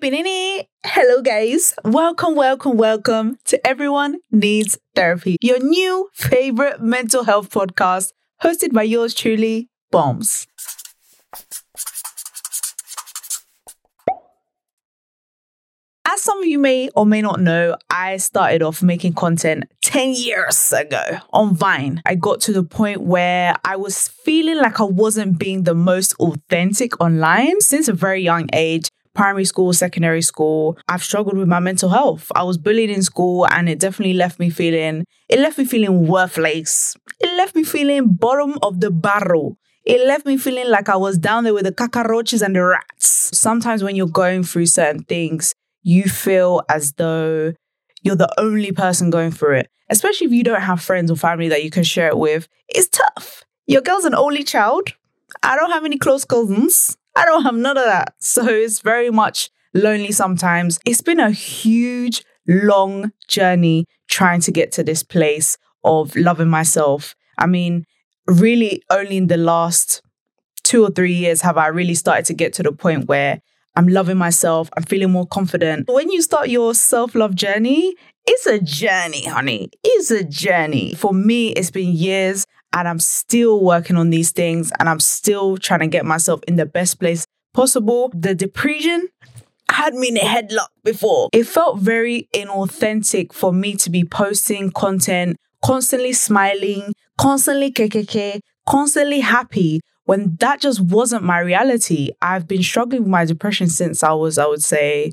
Hello, guys. Welcome, welcome, welcome to Everyone Needs Therapy, your new favorite mental health podcast, hosted by yours truly, Boms. As some of you may or may not know, I started off making content 10 years ago on Vine. I got to the point where I was feeling like I wasn't being the most authentic online since a very young age primary school, secondary school, I've struggled with my mental health. I was bullied in school and it definitely left me feeling, it left me feeling worthless. It left me feeling bottom of the barrel. It left me feeling like I was down there with the cockroaches and the rats. Sometimes when you're going through certain things, you feel as though you're the only person going through it, especially if you don't have friends or family that you can share it with. It's tough. Your girl's an only child. I don't have any close cousins. I don't have none of that. So it's very much lonely sometimes. It's been a huge, long journey trying to get to this place of loving myself. I mean, really, only in the last two or three years have I really started to get to the point where I'm loving myself. I'm feeling more confident. When you start your self love journey, it's a journey, honey. It's a journey. For me, it's been years and I'm still working on these things and I'm still trying to get myself in the best place possible. The depression had me in a headlock before. It felt very inauthentic for me to be posting content, constantly smiling, constantly KKK, constantly happy when that just wasn't my reality. I've been struggling with my depression since I was, I would say,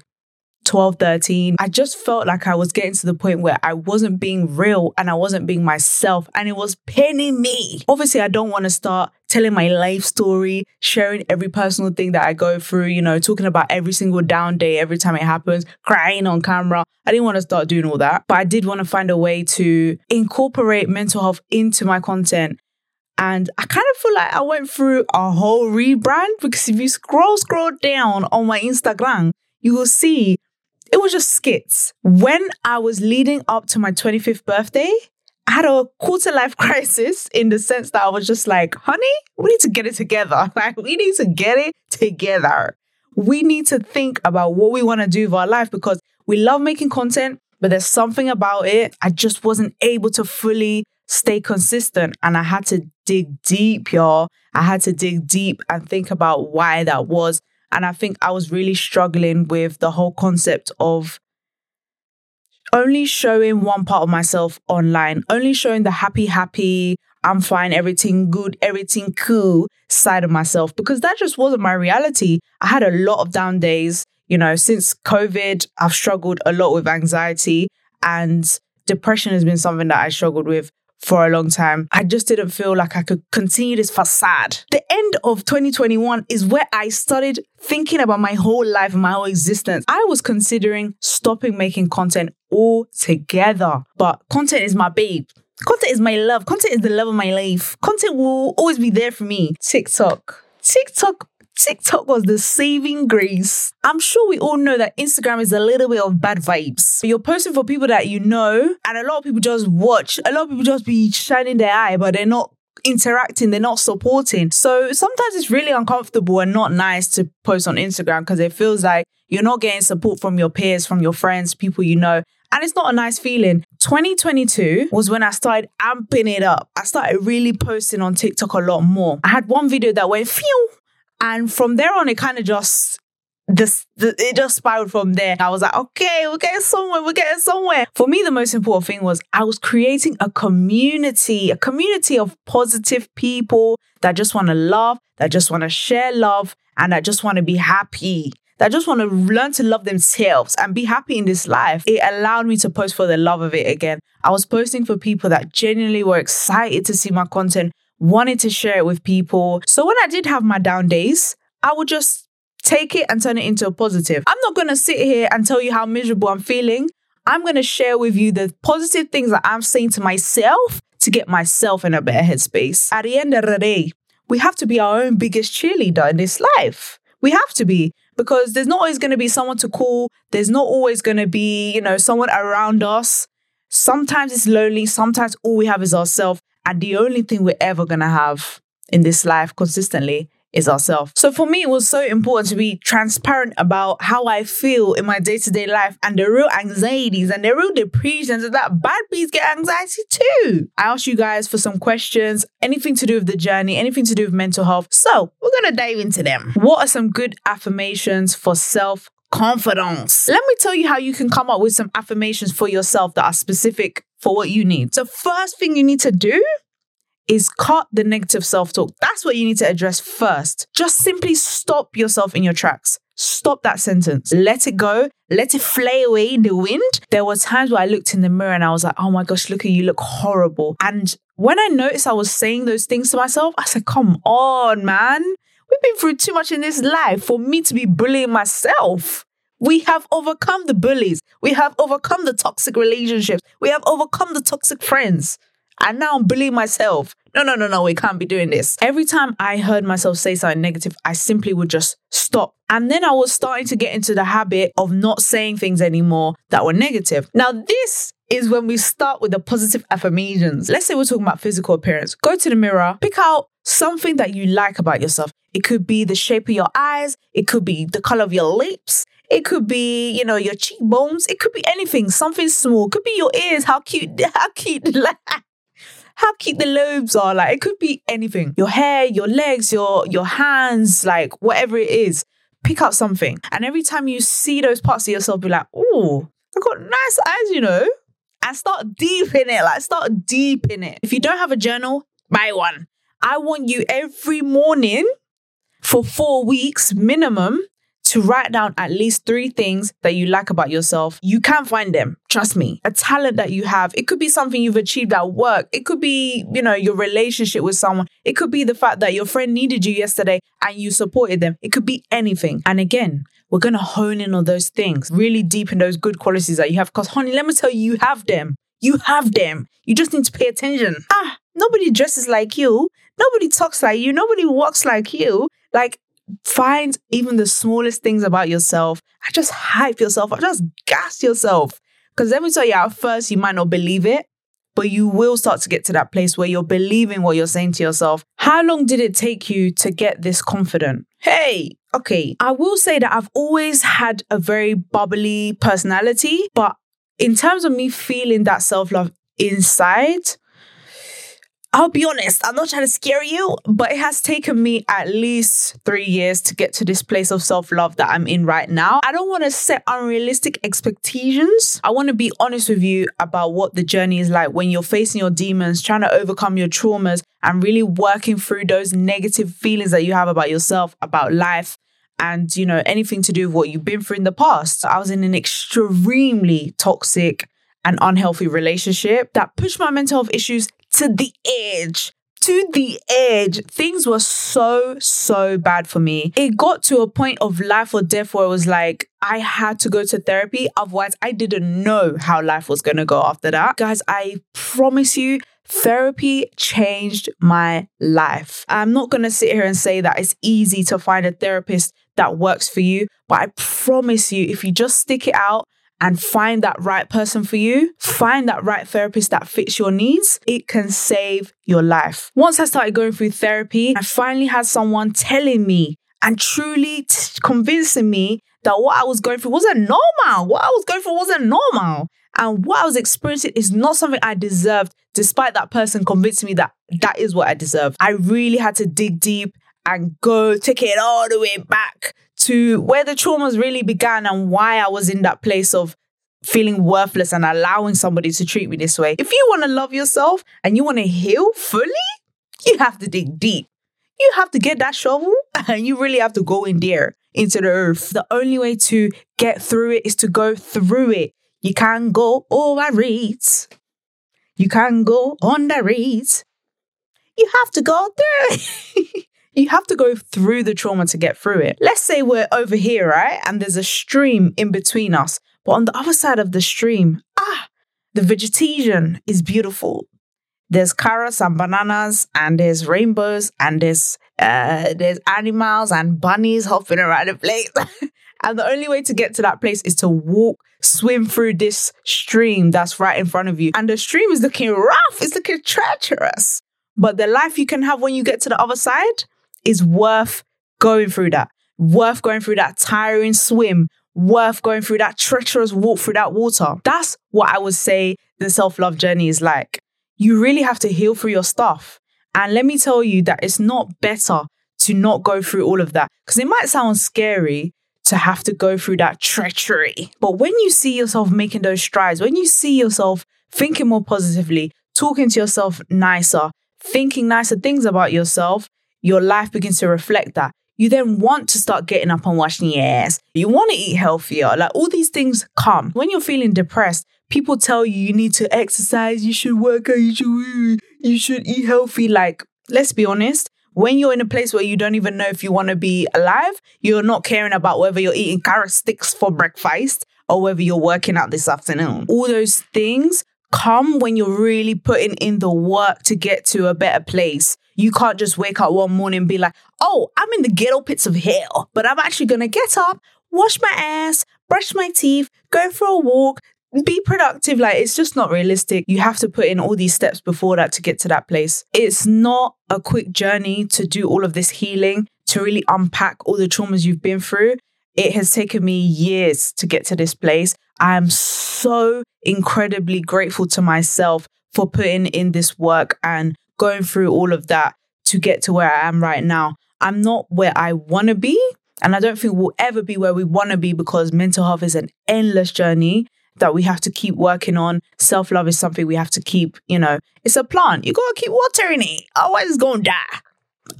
12, 13, I just felt like I was getting to the point where I wasn't being real and I wasn't being myself and it was paining me. Obviously, I don't want to start telling my life story, sharing every personal thing that I go through, you know, talking about every single down day every time it happens, crying on camera. I didn't want to start doing all that, but I did want to find a way to incorporate mental health into my content. And I kind of feel like I went through a whole rebrand because if you scroll, scroll down on my Instagram, you will see it was just skits. When I was leading up to my 25th birthday, I had a quarter life crisis in the sense that I was just like, honey, we need to get it together. Like, we need to get it together. We need to think about what we want to do with our life because we love making content, but there's something about it. I just wasn't able to fully stay consistent. And I had to dig deep, y'all. I had to dig deep and think about why that was. And I think I was really struggling with the whole concept of only showing one part of myself online, only showing the happy, happy, I'm fine, everything good, everything cool side of myself, because that just wasn't my reality. I had a lot of down days. You know, since COVID, I've struggled a lot with anxiety and depression has been something that I struggled with for a long time. I just didn't feel like I could continue this facade. The end of 2021 is where I started thinking about my whole life my whole existence. I was considering stopping making content altogether, but content is my babe. Content is my love. Content is the love of my life. Content will always be there for me. TikTok. TikTok TikTok was the saving grace. I'm sure we all know that Instagram is a little bit of bad vibes. You're posting for people that you know, and a lot of people just watch. A lot of people just be shining their eye, but they're not interacting, they're not supporting. So sometimes it's really uncomfortable and not nice to post on Instagram because it feels like you're not getting support from your peers, from your friends, people you know. And it's not a nice feeling. 2022 was when I started amping it up. I started really posting on TikTok a lot more. I had one video that went phew and from there on, it kind of just this the, it just spiraled from there. I was like, okay, we're getting somewhere, we're getting somewhere. For me, the most important thing was I was creating a community, a community of positive people that just want to love, that just want to share love, and that just want to be happy. That just want to learn to love themselves and be happy in this life. It allowed me to post for the love of it again. I was posting for people that genuinely were excited to see my content, wanted to share it with people. So when I did have my down days, I would just take it and turn it into a positive. I'm not going to sit here and tell you how miserable I'm feeling. I'm going to share with you the positive things that I'm saying to myself to get myself in a better headspace. At the end of the day, we have to be our own biggest cheerleader in this life. We have to be because there's not always going to be someone to call. There's not always going to be, you know, someone around us. Sometimes it's lonely. Sometimes all we have is ourselves. And the only thing we're ever going to have in this life consistently is ourselves. So for me, it was so important to be transparent about how I feel in my day to day life and the real anxieties and the real depressions that bad bees get anxiety too. I asked you guys for some questions, anything to do with the journey, anything to do with mental health. So we're going to dive into them. What are some good affirmations for self confidence? Let me tell you how you can come up with some affirmations for yourself that are specific for what you need. So first thing you need to do is cut the negative self talk. That's what you need to address first. Just simply stop yourself in your tracks. Stop that sentence. Let it go. Let it fly away in the wind. There were times where I looked in the mirror and I was like, oh my gosh, look at you, you, look horrible. And when I noticed I was saying those things to myself, I said, come on, man. We've been through too much in this life for me to be bullying myself. We have overcome the bullies. We have overcome the toxic relationships. We have overcome the toxic friends. And now I'm bullying myself. No, no, no, no, we can't be doing this. Every time I heard myself say something negative, I simply would just stop. And then I was starting to get into the habit of not saying things anymore that were negative. Now, this is when we start with the positive affirmations. Let's say we're talking about physical appearance. Go to the mirror, pick out something that you like about yourself. It could be the shape of your eyes, it could be the color of your lips, it could be, you know, your cheekbones, it could be anything, something small, it could be your ears, how cute, how cute like, how cute the lobes are. Like it could be anything. Your hair, your legs, your your hands, like whatever it is. Pick up something. And every time you see those parts of yourself, be like, oh, I got nice eyes, you know. And start deep in it. Like start deep in it. If you don't have a journal, buy one. I want you every morning for four weeks minimum to write down at least three things that you like about yourself. You can find them. Trust me. A talent that you have. It could be something you've achieved at work. It could be, you know, your relationship with someone. It could be the fact that your friend needed you yesterday and you supported them. It could be anything. And again, we're going to hone in on those things, really deepen those good qualities that you have. Because, honey, let me tell you, you have them. You have them. You just need to pay attention. Ah, nobody dresses like you. Nobody talks like you. Nobody walks like you. Like, find even the smallest things about yourself and just hype yourself or just gas yourself. Because let me tell you, at first, you might not believe it, but you will start to get to that place where you're believing what you're saying to yourself. How long did it take you to get this confident? Hey, okay, I will say that I've always had a very bubbly personality, but in terms of me feeling that self love inside, I'll be honest, I'm not trying to scare you, but it has taken me at least three years to get to this place of self love that I'm in right now. I don't want to set unrealistic expectations. I want to be honest with you about what the journey is like when you're facing your demons, trying to overcome your traumas, and really working through those negative feelings that you have about yourself, about life. And, you know, anything to do with what you've been through in the past. I was in an extremely toxic and unhealthy relationship that pushed my mental health issues to the edge. To the edge. Things were so, so bad for me. It got to a point of life or death where it was like, I had to go to therapy. Otherwise, I didn't know how life was going to go after that. Guys, I promise you, Therapy changed my life. I'm not going to sit here and say that it's easy to find a therapist that works for you, but I promise you, if you just stick it out and find that right person for you, find that right therapist that fits your needs, it can save your life. Once I started going through therapy, I finally had someone telling me and truly t- convincing me that what I was going through wasn't normal. What I was going through wasn't normal. And what I was experiencing is not something I deserved, despite that person convincing me that that is what I deserve. I really had to dig deep and go take it all the way back to where the traumas really began and why I was in that place of feeling worthless and allowing somebody to treat me this way. If you want to love yourself and you want to heal fully, you have to dig deep. You have to get that shovel and you really have to go in there into the earth. The only way to get through it is to go through it. You can't go over it. You can't go under it. You have to go through it. you have to go through the trauma to get through it. Let's say we're over here, right? And there's a stream in between us. But on the other side of the stream, ah, the vegetation is beautiful. There's carrots and bananas, and there's rainbows, and there's uh, there's animals and bunnies hopping around the place. and the only way to get to that place is to walk, swim through this stream that's right in front of you. And the stream is looking rough, it's looking treacherous. But the life you can have when you get to the other side is worth going through that, worth going through that tiring swim, worth going through that treacherous walk through that water. That's what I would say the self love journey is like. You really have to heal through your stuff. And let me tell you that it's not better to not go through all of that because it might sound scary to have to go through that treachery. But when you see yourself making those strides, when you see yourself thinking more positively, talking to yourself nicer, thinking nicer things about yourself, your life begins to reflect that. You then want to start getting up and washing your ass. You want to eat healthier. Like all these things come. When you're feeling depressed, people tell you you need to exercise, you should work out, you should you should eat healthy. Like, let's be honest, when you're in a place where you don't even know if you want to be alive, you're not caring about whether you're eating carrot sticks for breakfast or whether you're working out this afternoon. All those things come when you're really putting in the work to get to a better place. You can't just wake up one morning and be like, oh, I'm in the ghetto pits of hell, but I'm actually going to get up, wash my ass, brush my teeth, go for a walk, be productive. Like, it's just not realistic. You have to put in all these steps before that to get to that place. It's not a quick journey to do all of this healing, to really unpack all the traumas you've been through. It has taken me years to get to this place. I am so incredibly grateful to myself for putting in this work and going through all of that to get to where I am right now. I'm not where I want to be. And I don't think we'll ever be where we want to be because mental health is an endless journey that we have to keep working on. Self love is something we have to keep, you know, it's a plant. You gotta keep watering it, otherwise, it's gonna die.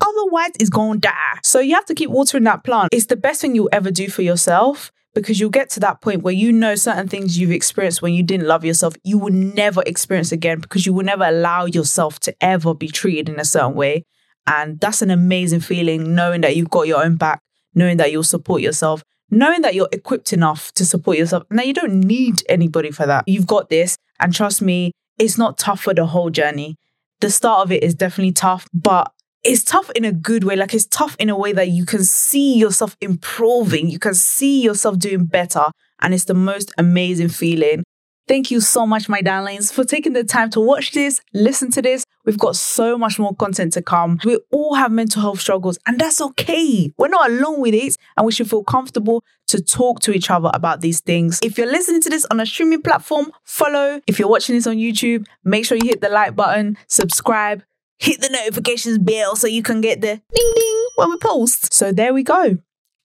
Otherwise, it's gonna die. So you have to keep watering that plant. It's the best thing you'll ever do for yourself because you'll get to that point where you know certain things you've experienced when you didn't love yourself, you will never experience again because you will never allow yourself to ever be treated in a certain way. And that's an amazing feeling knowing that you've got your own back, knowing that you'll support yourself, knowing that you're equipped enough to support yourself. Now, you don't need anybody for that. You've got this. And trust me, it's not tough for the whole journey. The start of it is definitely tough, but it's tough in a good way. Like it's tough in a way that you can see yourself improving, you can see yourself doing better. And it's the most amazing feeling. Thank you so much, my darlings, for taking the time to watch this, listen to this. We've got so much more content to come. We all have mental health struggles, and that's okay. We're not alone with it, and we should feel comfortable to talk to each other about these things. If you're listening to this on a streaming platform, follow. If you're watching this on YouTube, make sure you hit the like button, subscribe, hit the notifications bell so you can get the ding ding when we post. So there we go.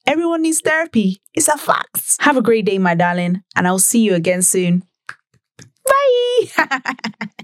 Everyone needs therapy. It's a fact. Have a great day, my darling, and I'll see you again soon. Bye.